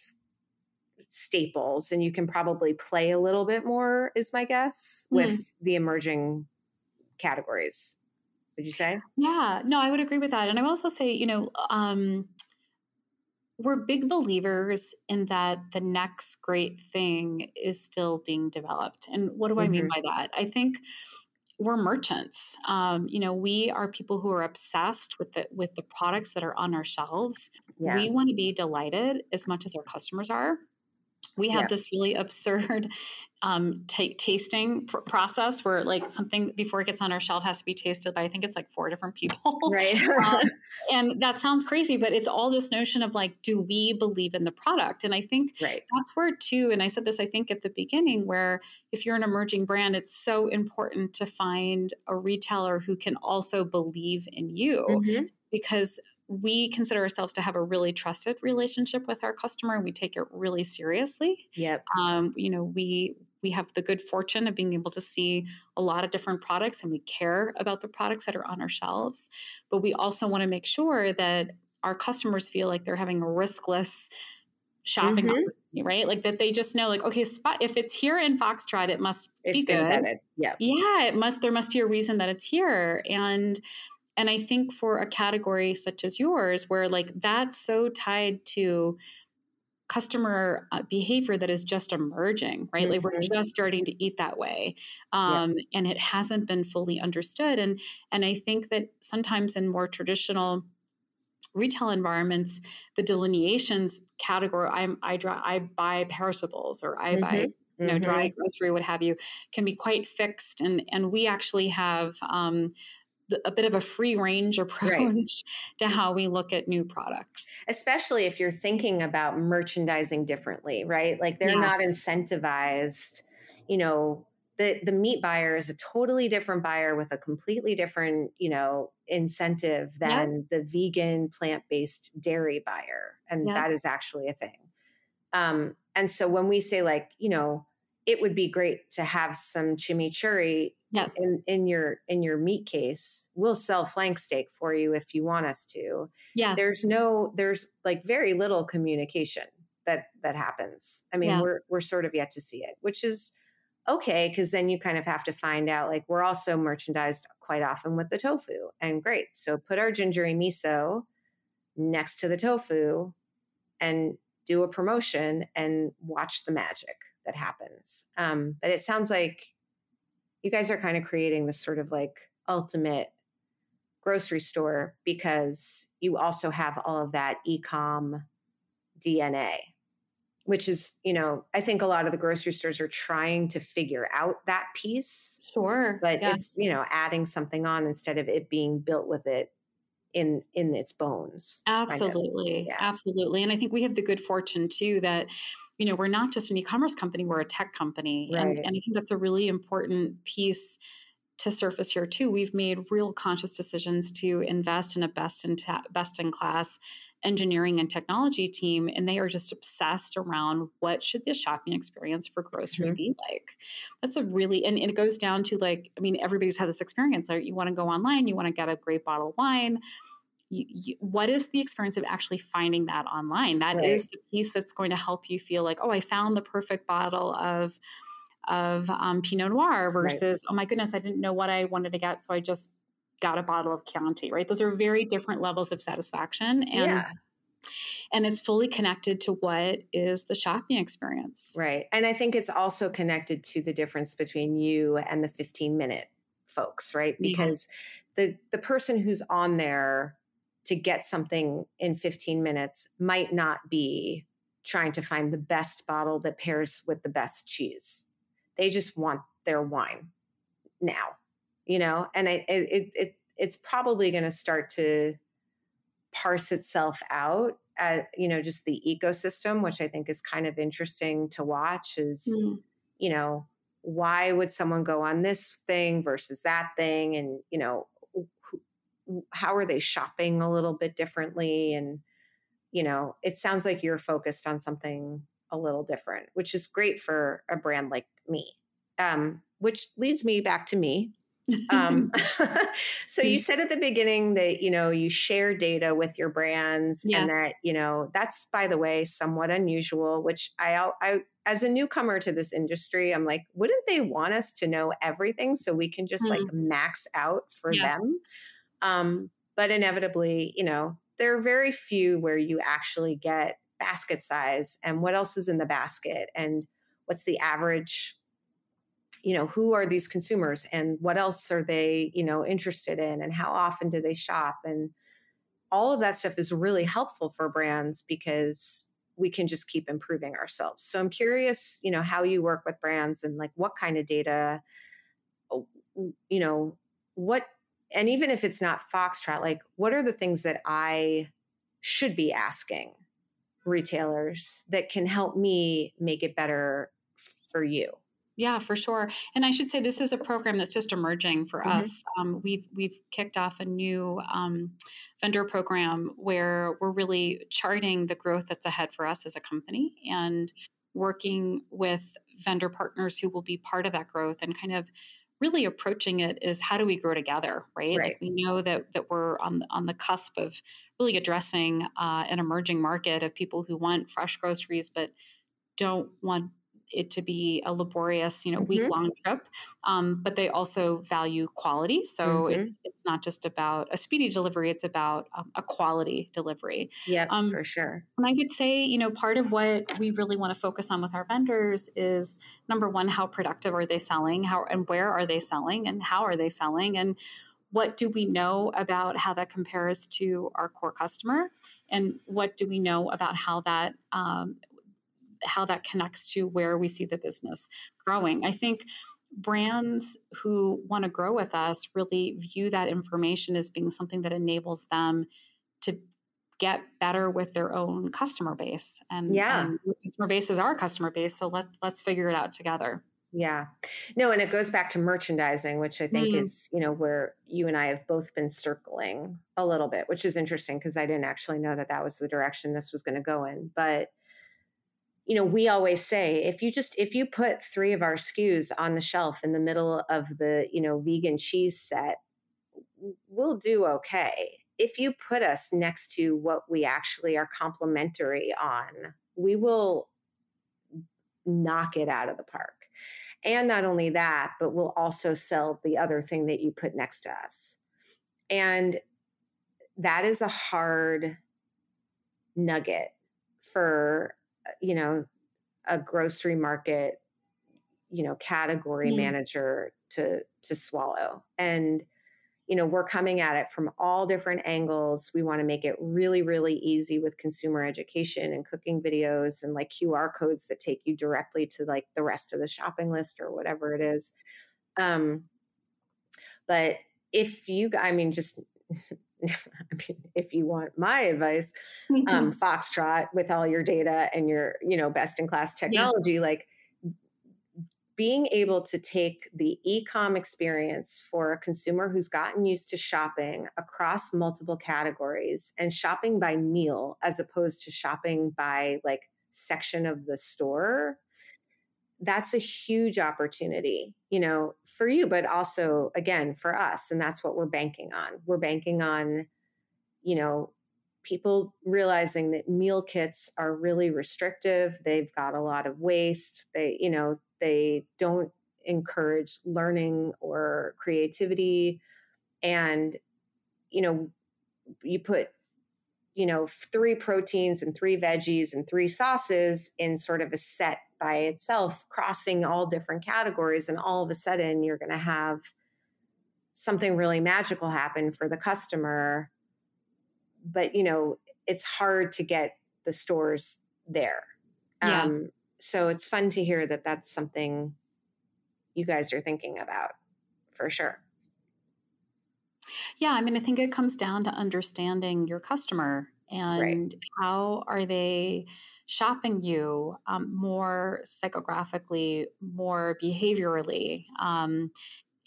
staples and you can probably play a little bit more is my guess Mhm. with the emerging categories would you say Yeah, no, I would agree with that. And I would also say, you know, um, we're big believers in that the next great thing is still being developed. And what do I mean by that? I think we're merchants. Um, you know, we are people who are obsessed with the with the products that are on our shelves. yeah We want to be delighted as much as our customers are. We have Yeah. this really absurd um, ta tasting pr- process where, like, something before it gets on our shelf has to be tasted by I think it's like four different people. right Um, and that sounds crazy, but it's all this notion of like, do we believe in the product? And I think right that's where too and i said this i think at the beginning where if you're an emerging brand it's so important to find a retailer who can also believe in you Mhm. because we consider ourselves to have a really trusted relationship with our customer and we take it really seriously. Yep. Um, you know we we have the good fortune of being able to see a lot of different products and we care about the products that are on our shelves but we also want to make sure that our customers feel like they're having a riskless shopping Mhm. opportunity right? Like that they just know like okay spot if it's here in foxtrot it must be good. Yeah. yeah it must there must be a reason that it's here and and i think for a category such as yours where like that's so tied to customer uh, behavior that is just emerging right? Like we're Mhm. just starting to eat that way um, and it hasn't been fully understood. And and i think that sometimes in more traditional retail environments the delineations category i'm i dry i buy perishables or i buy you know dry Mhm. grocery what have you can be quite fixed. And and we actually have um, a bit of a free range approach to how we look at new products especially if you're thinking about merchandising differently right like they're Yeah. not incentivized you know the the meat buyer is a totally different buyer with a completely different you know incentive Yeah. than the vegan plant-based dairy buyer and Yeah. that is actually a thing um and so when we say like you know it would be great to have some chimichurri Yeah. in in your in your meat case we'll sell flank steak for you if you want us to yeah there's no there's like very little communication that that happens i mean Yeah. we're we're sort of yet to see it which is okay because then you kind of have to find out like we're also merchandised quite often with the tofu and great so put our gingery miso next to the tofu and do a promotion and watch the magic that happens um, but it sounds like you guys are kind of creating this sort of like ultimate grocery store because you also have all of that e-com DNA, which is, you know, I think a lot of the grocery stores are trying to figure out that piece. Sure. But yeah. it's, you know, adding something on instead of it being built with it in in its bones. Absolutely. Yeah. Absolutely. And I think we have the good fortune too that you know, we're not just an e-commerce company, we're a tech company. Right. And, and I think that's a really important piece to surface here too. We've made real conscious decisions to invest in a best in ta- best in class engineering and technology team, and they are just obsessed around what should the shopping experience for grocery mm-hmm. be like. That's a really and, and, it goes down to like I mean everybody's had this experience. Right? You want to go online, you want to get a great bottle of wine you, you, what is the experience of actually finding that online? That right. is the piece that's going to help you feel like, oh, I found the perfect bottle of of um, Pinot Noir versus, right. oh my goodness, I didn't know what I wanted to get, so I just got a bottle of Chianti. Right? Those are very different levels of satisfaction, and yeah. and it's fully connected to what is the shopping experience. Right, and I think it's also connected to the difference between you and the fifteen minute folks, right? Because yeah. the the person who's on there to get something in 15 minutes might not be trying to find the best bottle that pairs with the best cheese. They just want their wine now, you know, and it, it, it it's probably going to start to parse itself out at, you know, just the ecosystem, which I think is kind of interesting to watch is, mm. you know, why would someone go on this thing versus that thing? And, you know, how are they shopping a little bit differently and you know it sounds like you're focused on something a little different which is great for a brand like me um, which leads me back to me um, so you said at the beginning that you know you share data with your brands yeah. and that you know that's by the way somewhat unusual which I, I as a newcomer to this industry i'm like wouldn't they want us to know everything so we can just mm. like max out for yeah. them um, but inevitably, you know, there are very few where you actually get basket size and what else is in the basket and what's the average you know who are these consumers and what else are they you know interested in and how often do they shop and all of that stuff is really helpful for brands because we can just keep improving ourselves so i'm curious you know how you work with brands and like what kind of data oh, you know what and even if it's not Foxtrot, like what are the things that I should be asking retailers that can help me make it better for you? Yeah, for sure. And I should say this is a program that's just emerging for mm-hmm. us. Um, we've we've kicked off a new um, vendor program where we're really charting the growth that's ahead for us as a company and working with vendor partners who will be part of that growth and kind of really approaching it is how do we grow together, right? right. Like we know that that we're on on the cusp of really addressing uh, an emerging market of people who want fresh groceries but don't want it to be a laborious, you know, mm-hmm. week long trip. Um, but they also value quality. So mm-hmm. it's it's not just about a speedy delivery; it's about um, a quality delivery. Yeah, um, for sure. And I would say, you know, part of what we really want to focus on with our vendors is number one, how productive are they selling? How and where are they selling? And how are they selling? And what do we know about how that compares to our core customer? And what do we know about how that um, how that connects to where we see the business growing. I think brands who want to grow with us really view that information as being something that enables them to get better with their own customer base and yeah and customer base is our customer base so let's let's figure it out together yeah no and it goes back to merchandising which i think mm. is you know where you and i have both been circling a little bit which is interesting because i didn't actually know that that was the direction this was going to go in but you know, we always say if you just if you put three of our SKUs on the shelf in the middle of the, you know, vegan cheese set, we'll do okay. If you put us next to what we actually are complementary on, we will knock it out of the park. And not only that, but we'll also sell the other thing that you put next to us. And that is a hard nugget for you know, a grocery market, you know, category mm. manager to to swallow. And you know, we're coming at it from all different angles. We want to make it really, really easy with consumer education and cooking videos and like QR codes that take you directly to like the rest of the shopping list or whatever it is. Um, but if you, I mean, just I mean, if you want my advice, um, Foxtrot with all your data and your, you know, best in class technology, yeah. like being able to take the e-com experience for a consumer who's gotten used to shopping across multiple categories and shopping by meal as opposed to shopping by like section of the store that's a huge opportunity you know for you but also again for us and that's what we're banking on we're banking on you know people realizing that meal kits are really restrictive they've got a lot of waste they you know they don't encourage learning or creativity. And, you know, you put, you know, three proteins and three veggies and three sauces in sort of a set by itself, crossing all different categories. And all of a sudden, you're going to have something really magical happen for the customer. But, you know, it's hard to get the stores there. Yeah. Um, so it's fun to hear that that's something you guys are thinking about for sure. Yeah, I mean, I think it comes down to understanding your customer and right. how are they shopping you um, more psychographically, more behaviorally. Um,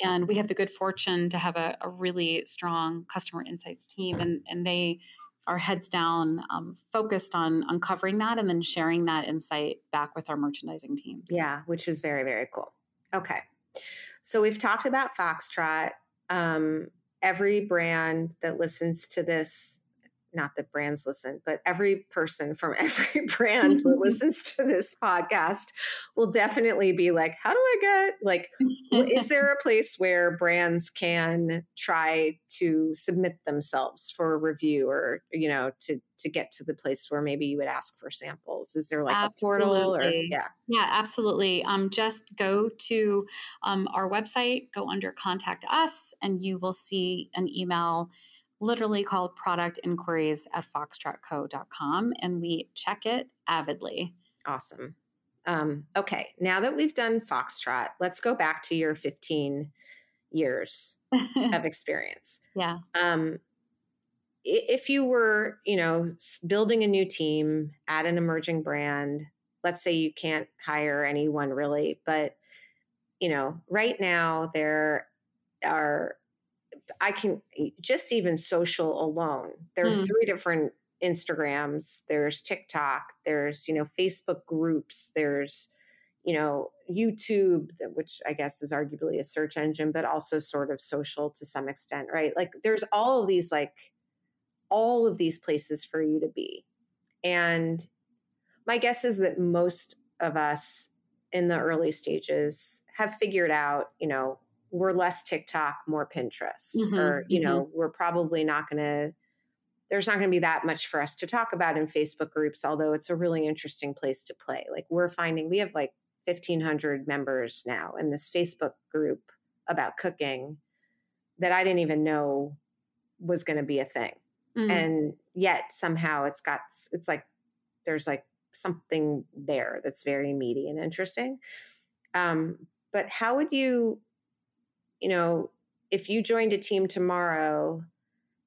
and we have the good fortune to have a, a really strong customer insights team, and, and they are heads down, um, focused on uncovering that and then sharing that insight back with our merchandising teams. Yeah, which is very, very cool. Okay. So we've talked about Foxtrot. Um, every brand that listens to this not that brands listen, but every person from every brand that listens to this podcast will definitely be like, how do I get like is there a place where brands can try to submit themselves for a review or you know to to get to the place where maybe you would ask for samples? Is there like absolutely. a portal or yeah. Yeah, absolutely. Um just go to um, our website, go under contact us and you will see an email literally called product inquiries at foxtrotco.com and we check it avidly. Awesome. Um, okay, now that we've done Foxtrot, let's go back to your 15 years of experience. Yeah. Um, if you were, you know, building a new team at an emerging brand, let's say you can't hire anyone really, but you know, right now there are I can just even social alone. There are mm. three different Instagrams. There's TikTok. There's you know Facebook groups. There's you know YouTube, which I guess is arguably a search engine, but also sort of social to some extent, right? Like there's all of these like all of these places for you to be, and my guess is that most of us in the early stages have figured out, you know, we're less TikTok, more Pinterest, mm-hmm, or you mm-hmm. know, we're probably not going to. There's not going to be that much for us to talk about in Facebook groups, although it's a really interesting place to play. Like we're finding we have like 1,500 members now in this Facebook group about cooking that I didn't even know was going to be a thing, mm-hmm. and yet somehow it's got it's like there's like something there that's very meaty and interesting. Um, but how would you you know, if you joined a team tomorrow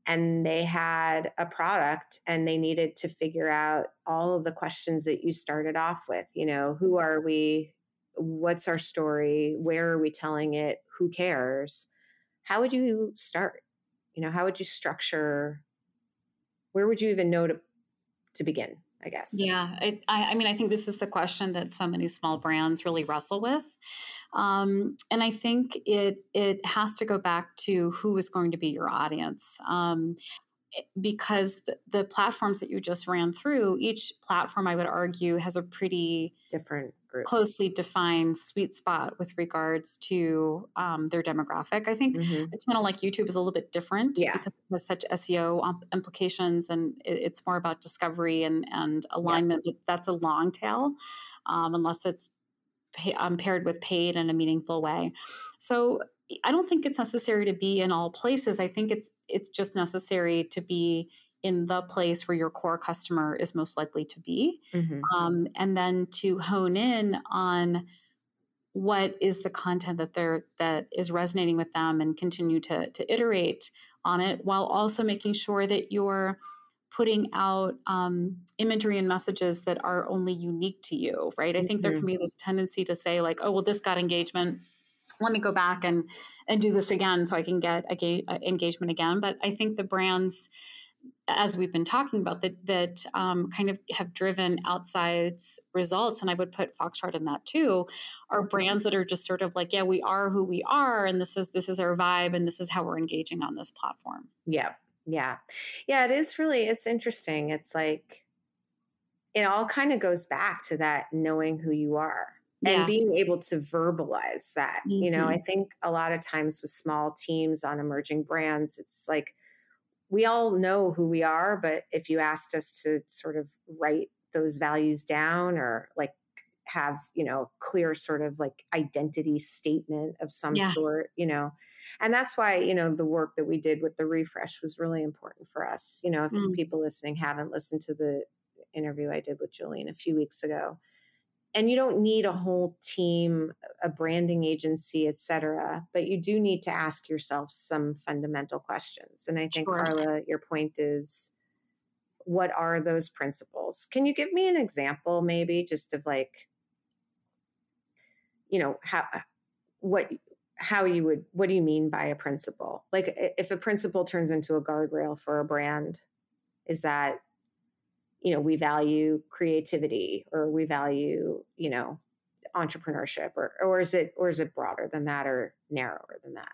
and they had a product and they needed to figure out all of the questions that you started off with, you know, who mm-hmm. are we? What's our story? Where are we telling it? Who cares? How would you start? You know, how would you structure? Where would you even know to to begin? I guess. Yeah, I, I mean, I think this is the question that so many small brands really wrestle with, um, and I think it it has to go back to who is going to be your audience. Um, because the, the, platforms that you just ran through, each platform, I would argue, has a pretty different group. closely defined sweet spot with regards to um, their demographic. I think mm-hmm. a channel like YouTube is a little bit different yeah. because it has such SEO implications and it, it's more about discovery and, and alignment. Yeah. That's a long tail, um, unless it's pay, um, paired with paid in a meaningful way. So I don't think it's necessary to be in all places. I think it's it's just necessary to be in the place where your core customer is most likely to be, mm-hmm. um, and then to hone in on what is the content that they're that is resonating with them, and continue to to iterate on it, while also making sure that you're putting out um, imagery and messages that are only unique to you. Right? I think mm-hmm. there can be this tendency to say like, oh, well, this got engagement let me go back and and do this again so I can get a ga- engagement again. But I think the brands, as we've been talking about, that that um, kind of have driven outside results, and I would put Foxtrot in that too, are brands that are just sort of like, yeah, we are who we are, and this is this is our vibe, and this is how we're engaging on this platform. Yeah, yeah, yeah. It is really it's interesting. It's like it all kind of goes back to that knowing who you are and yeah. being able to verbalize that mm-hmm. you know i mm-hmm. think a lot of times with small teams on emerging brands it's like we all know who we are but if you asked us to sort of write those values down or like have you know clear sort of like identity statement of some yeah. sort you know and that's why you know the work that we did with the refresh was really important for us you know if mm. people listening haven't listened to the interview i did with julian a few weeks ago and you don't need a whole team a branding agency et cetera but you do need to ask yourself some fundamental questions and i think sure. carla your point is what are those principles can you give me an example maybe just of like you know how uh, what how you would what do you mean by a principle like if a principle turns into a guardrail for a brand is that you know we value creativity or we value you know entrepreneurship or or is it or is it broader than that or narrower than that?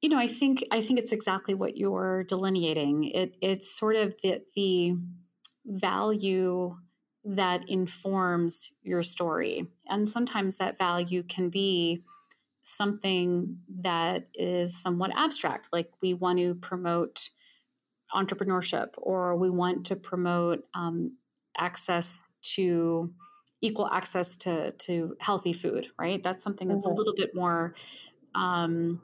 You know i think i think it's exactly what you're delineating. It it's sort of the the value that informs your story. And sometimes that value can be something that is somewhat abstract like we want to promote entrepreneurship or we want to promote um, access to equal access to to healthy food right that's something that's mm-hmm. a little bit more um,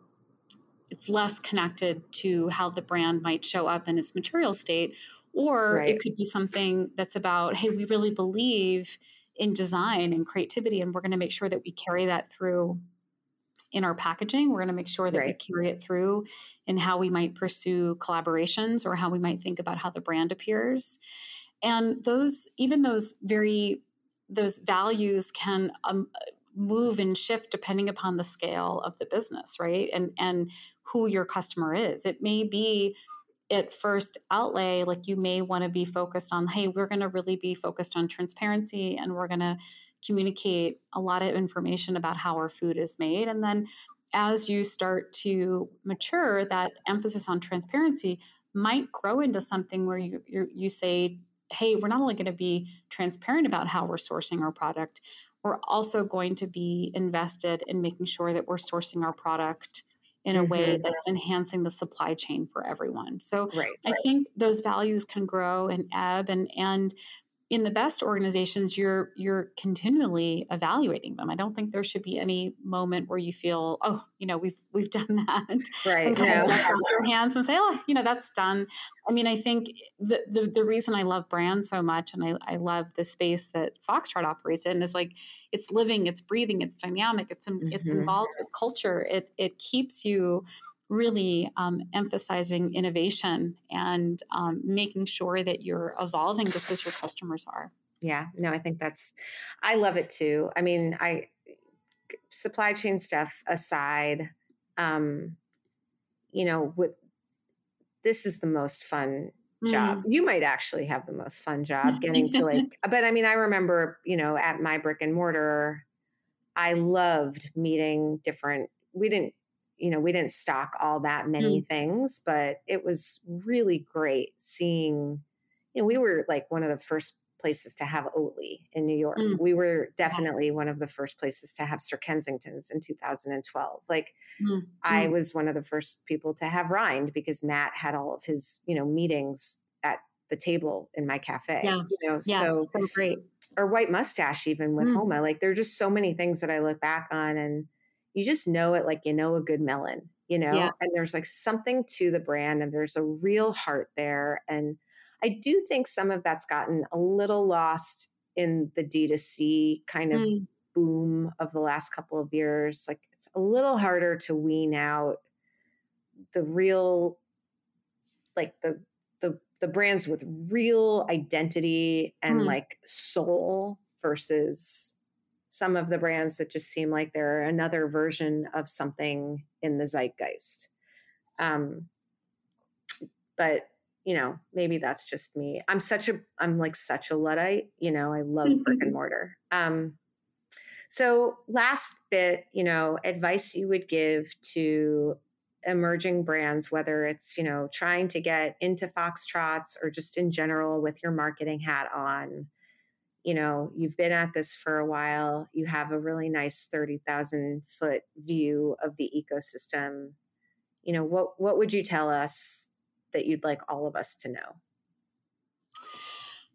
it's less connected to how the brand might show up in its material state or right. it could be something that's about hey we really believe in design and creativity and we're going to make sure that we carry that through in our packaging. We're going to make sure that right. we carry it through in how we might pursue collaborations or how we might think about how the brand appears. And those, even those very, those values can um, move and shift depending upon the scale of the business, right? And and who your customer is. It may be at first outlay like you may want to be focused on hey we're going to really be focused on transparency and we're going to communicate a lot of information about how our food is made. And then as you start to mature, that emphasis on transparency might grow into something where you, you, say, hey, we're not only going to be transparent about how we're sourcing our product, we're also going to be invested in making sure that we're sourcing our product in a mm-hmm. way that's enhancing the supply chain for everyone. So right, I right. think those values can grow and ebb and and in the best organizations you're you're continually evaluating them i don't think there should be any moment where you feel oh you know we've we've done that right and kind no. your hands and say oh you know that's done i mean i think the, the the reason i love brands so much and i, I love the space that foxtrot operates in is like it's living it's breathing it's dynamic it's mm-hmm. it's involved with culture it it keeps you really um, emphasizing innovation and um, making sure that you're evolving just as your customers are. Yeah, no, I think that's, I love it too. I mean, I, supply chain stuff aside, um, you know, with, this is the most fun job. Mm. You might actually have the most fun job getting to like, but I mean, I remember, you know, at my brick and mortar, I loved meeting different, we didn't you know, we didn't stock all that many mm. things, but it was really great seeing, you know, we were like one of the first places to have Oatly in New York. Mm. We were definitely one of the first places to have Sir Kensington's in 2012. Like mm. I mm. was one of the first people to have Rind because Matt had all of his, you know, meetings at the table in my cafe. Yeah. You know, yeah. so, so great. Or White Moustache even with mm. Homa. Like there are just so many things that I look back on and you just know it like you know a good melon, you know? Yeah. And there's like something to the brand and there's a real heart there. And I do think some of that's gotten a little lost in the D2C kind of Mm. boom of the last couple of years. Like it's a little harder to wean out the real like the the the brands with real identity and Mm. like soul versus some of the brands that just seem like they're another version of something in the zeitgeist. Um, but you know, maybe that's just me. I'm such a I'm like such a luddite. You know, I love brick and mortar. Um, so last bit, you know, advice you would give to emerging brands, whether it's, you know, trying to get into Foxtrots or just in general with your marketing hat on. You know, you've been at this for a while. You have a really nice 30,000 foot view of the ecosystem. You know, what what would you tell us that you'd like all of us to know?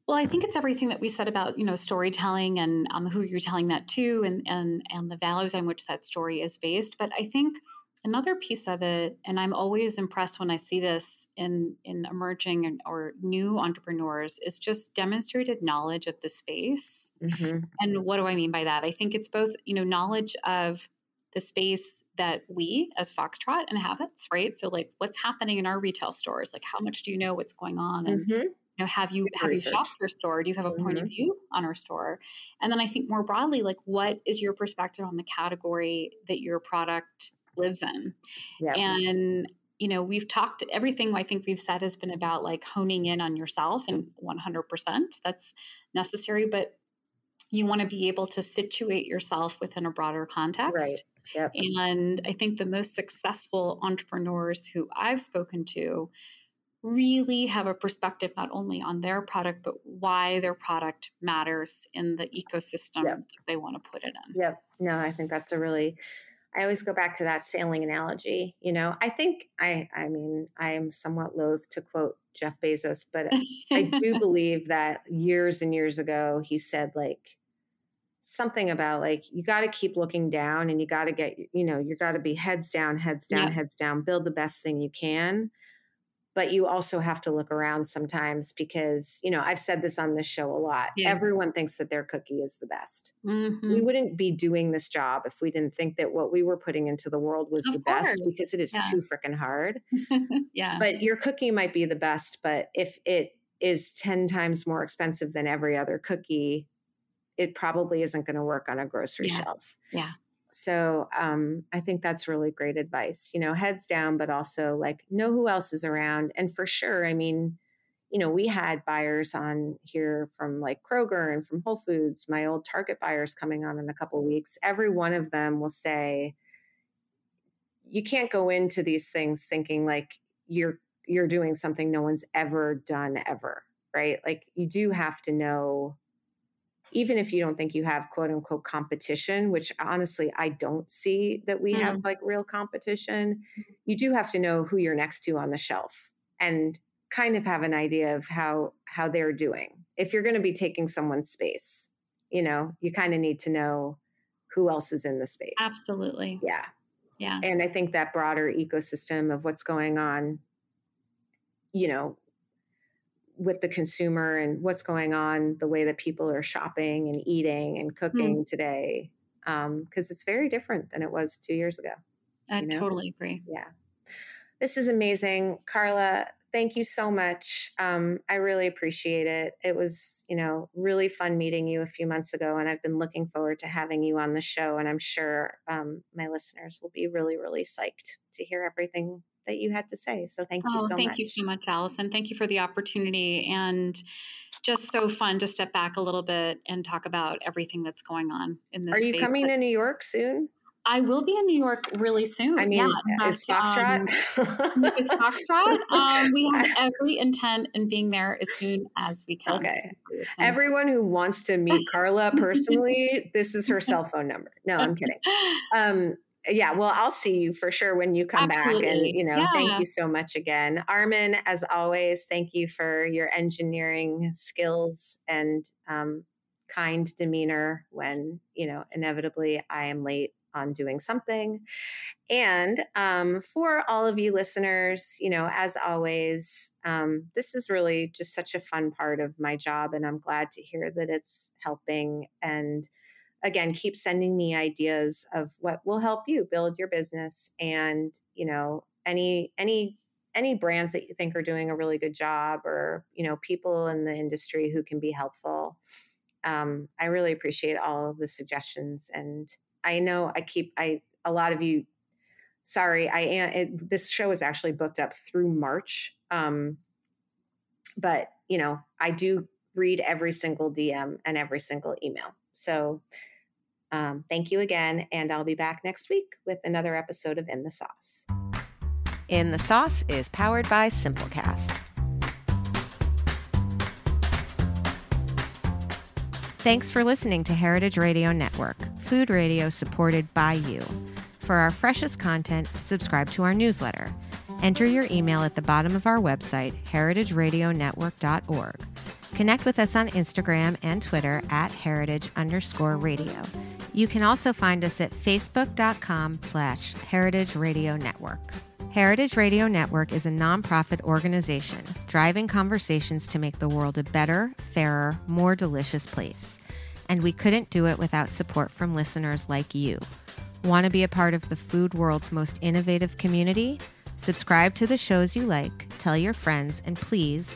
Well, I think it's everything that we said about you know storytelling and um, who you're telling that to, and and and the values on which that story is based. But I think another piece of it, and I'm always impressed when I see this in in emerging and, or new entrepreneurs, is just demonstrated knowledge of the space. Mm-hmm. And what do I mean by that? I think it's both you know knowledge of the space that we as Foxtrot and inhabits, right? So like what's happening in our retail stores? Like how much do you know what's going on? And Mm-hmm. you know have you Good have you shopped your store do you have a point of Mhm. view on our store and then i think more broadly like what is your perspective on the category that your product lives in Yeah. and you know we've talked everything i think we've said has been about like honing in on yourself and 100% that's necessary but you want to be able to situate yourself within a broader context Right. Yep. and I think the most successful entrepreneurs who I've spoken to really have a perspective not only on their product, but why their product matters in the ecosystem Yep. that they want to put it in. Yep. No, I think that's a really I always go back to that sailing analogy. You know, I think I I mean, I am somewhat loath to quote Jeff Bezos, but I do believe that years and years ago he said like something about like you got to keep looking down and you got to get you know you got to be heads down heads down Yeah. heads down build the best thing you can but you also have to look around sometimes because you know I've said this on this show a lot Yeah. everyone thinks that their cookie is the best Mhm. we wouldn't be doing this job if we didn't think that what we were putting into the world was Of the best because it is Yeah. too freaking hard yeah. but your cookie might be the best but if it is 10 times more expensive than every other cookie it probably isn't going to work on a grocery Yeah. shelf Yeah. So um, i think that's really great advice you know heads down but also like know who else is around and for sure i mean you know we had buyers on here from like kroger and from whole foods my old target buyers coming on in a couple weeks every one of them will say you can't go into these things thinking like you're you're doing something no one's ever done ever right? Like you do have to know even if you don't think you have quote unquote competition which honestly i don't see that we have mm-hmm. like real competition mm-hmm. you do have to know who you're next to on the shelf and kind of have an idea of how how they're doing. If you're going to be taking someone's space you know you kind of need to know who else is in the space. Absolutely. yeah. Yeah. and i think that broader ecosystem of what's going on you know with the consumer and what's going on the way that people are shopping and eating and cooking today because it's very different than it was two years ago I you know? totally agree. yeah. This is amazing. Carla thank you so much. Um, i really appreciate it. It was you know really fun meeting you a few months ago and i've been looking forward to having you on the show and i'm sure um, my listeners will be really really psyched to hear everything that you had to say so thank you Oh, so thank much you so much, Alison. Thank you for the opportunity and just so fun to step back a little bit and talk about everything that's going on in this are you coming to new york soon I will be in New York really soon. i mean yeah, is fact, um, foxtrot it's Foxtrot. Um, we have every intent in being there as soon as we can. Okay. Everyone who wants to meet carla personally this is her cell phone number no i'm kidding um yeah well i'll see you for sure when you come back and you know thank you so much again armin as always thank you for your engineering skills and um, kind demeanor when you know inevitably i am late on doing something. And um, for all of you listeners, you know, as always, um, this is really just such a fun part of my job, and I'm glad to hear that it's helping. And again, keep sending me ideas of what will help you build your business, and you know, any any any brands that you think are doing a really good job, or you know, people in the industry who can be helpful. Um, I really appreciate all of the suggestions and I know I keep I a lot of you. Sorry, I am. This show is actually booked up through March, um, but you know I do read every single DM and every single email. So um, thank you again, and I'll be back next week with another episode of In the Sauce. In the Sauce is powered by Simplecast. Thanks for listening to Heritage Radio Network, food radio supported by you. For our freshest content, subscribe to our newsletter. Enter your email at the bottom of our website, heritageradionetwork.org. Connect with us on Instagram and Twitter at heritage underscore radio. You can also find us at facebook.com slash heritage radio network. Heritage Radio Network is a nonprofit organization driving conversations to make the world a better, fairer, more delicious place. And we couldn't do it without support from listeners like you. Want to be a part of the food world's most innovative community? Subscribe to the shows you like, tell your friends, and please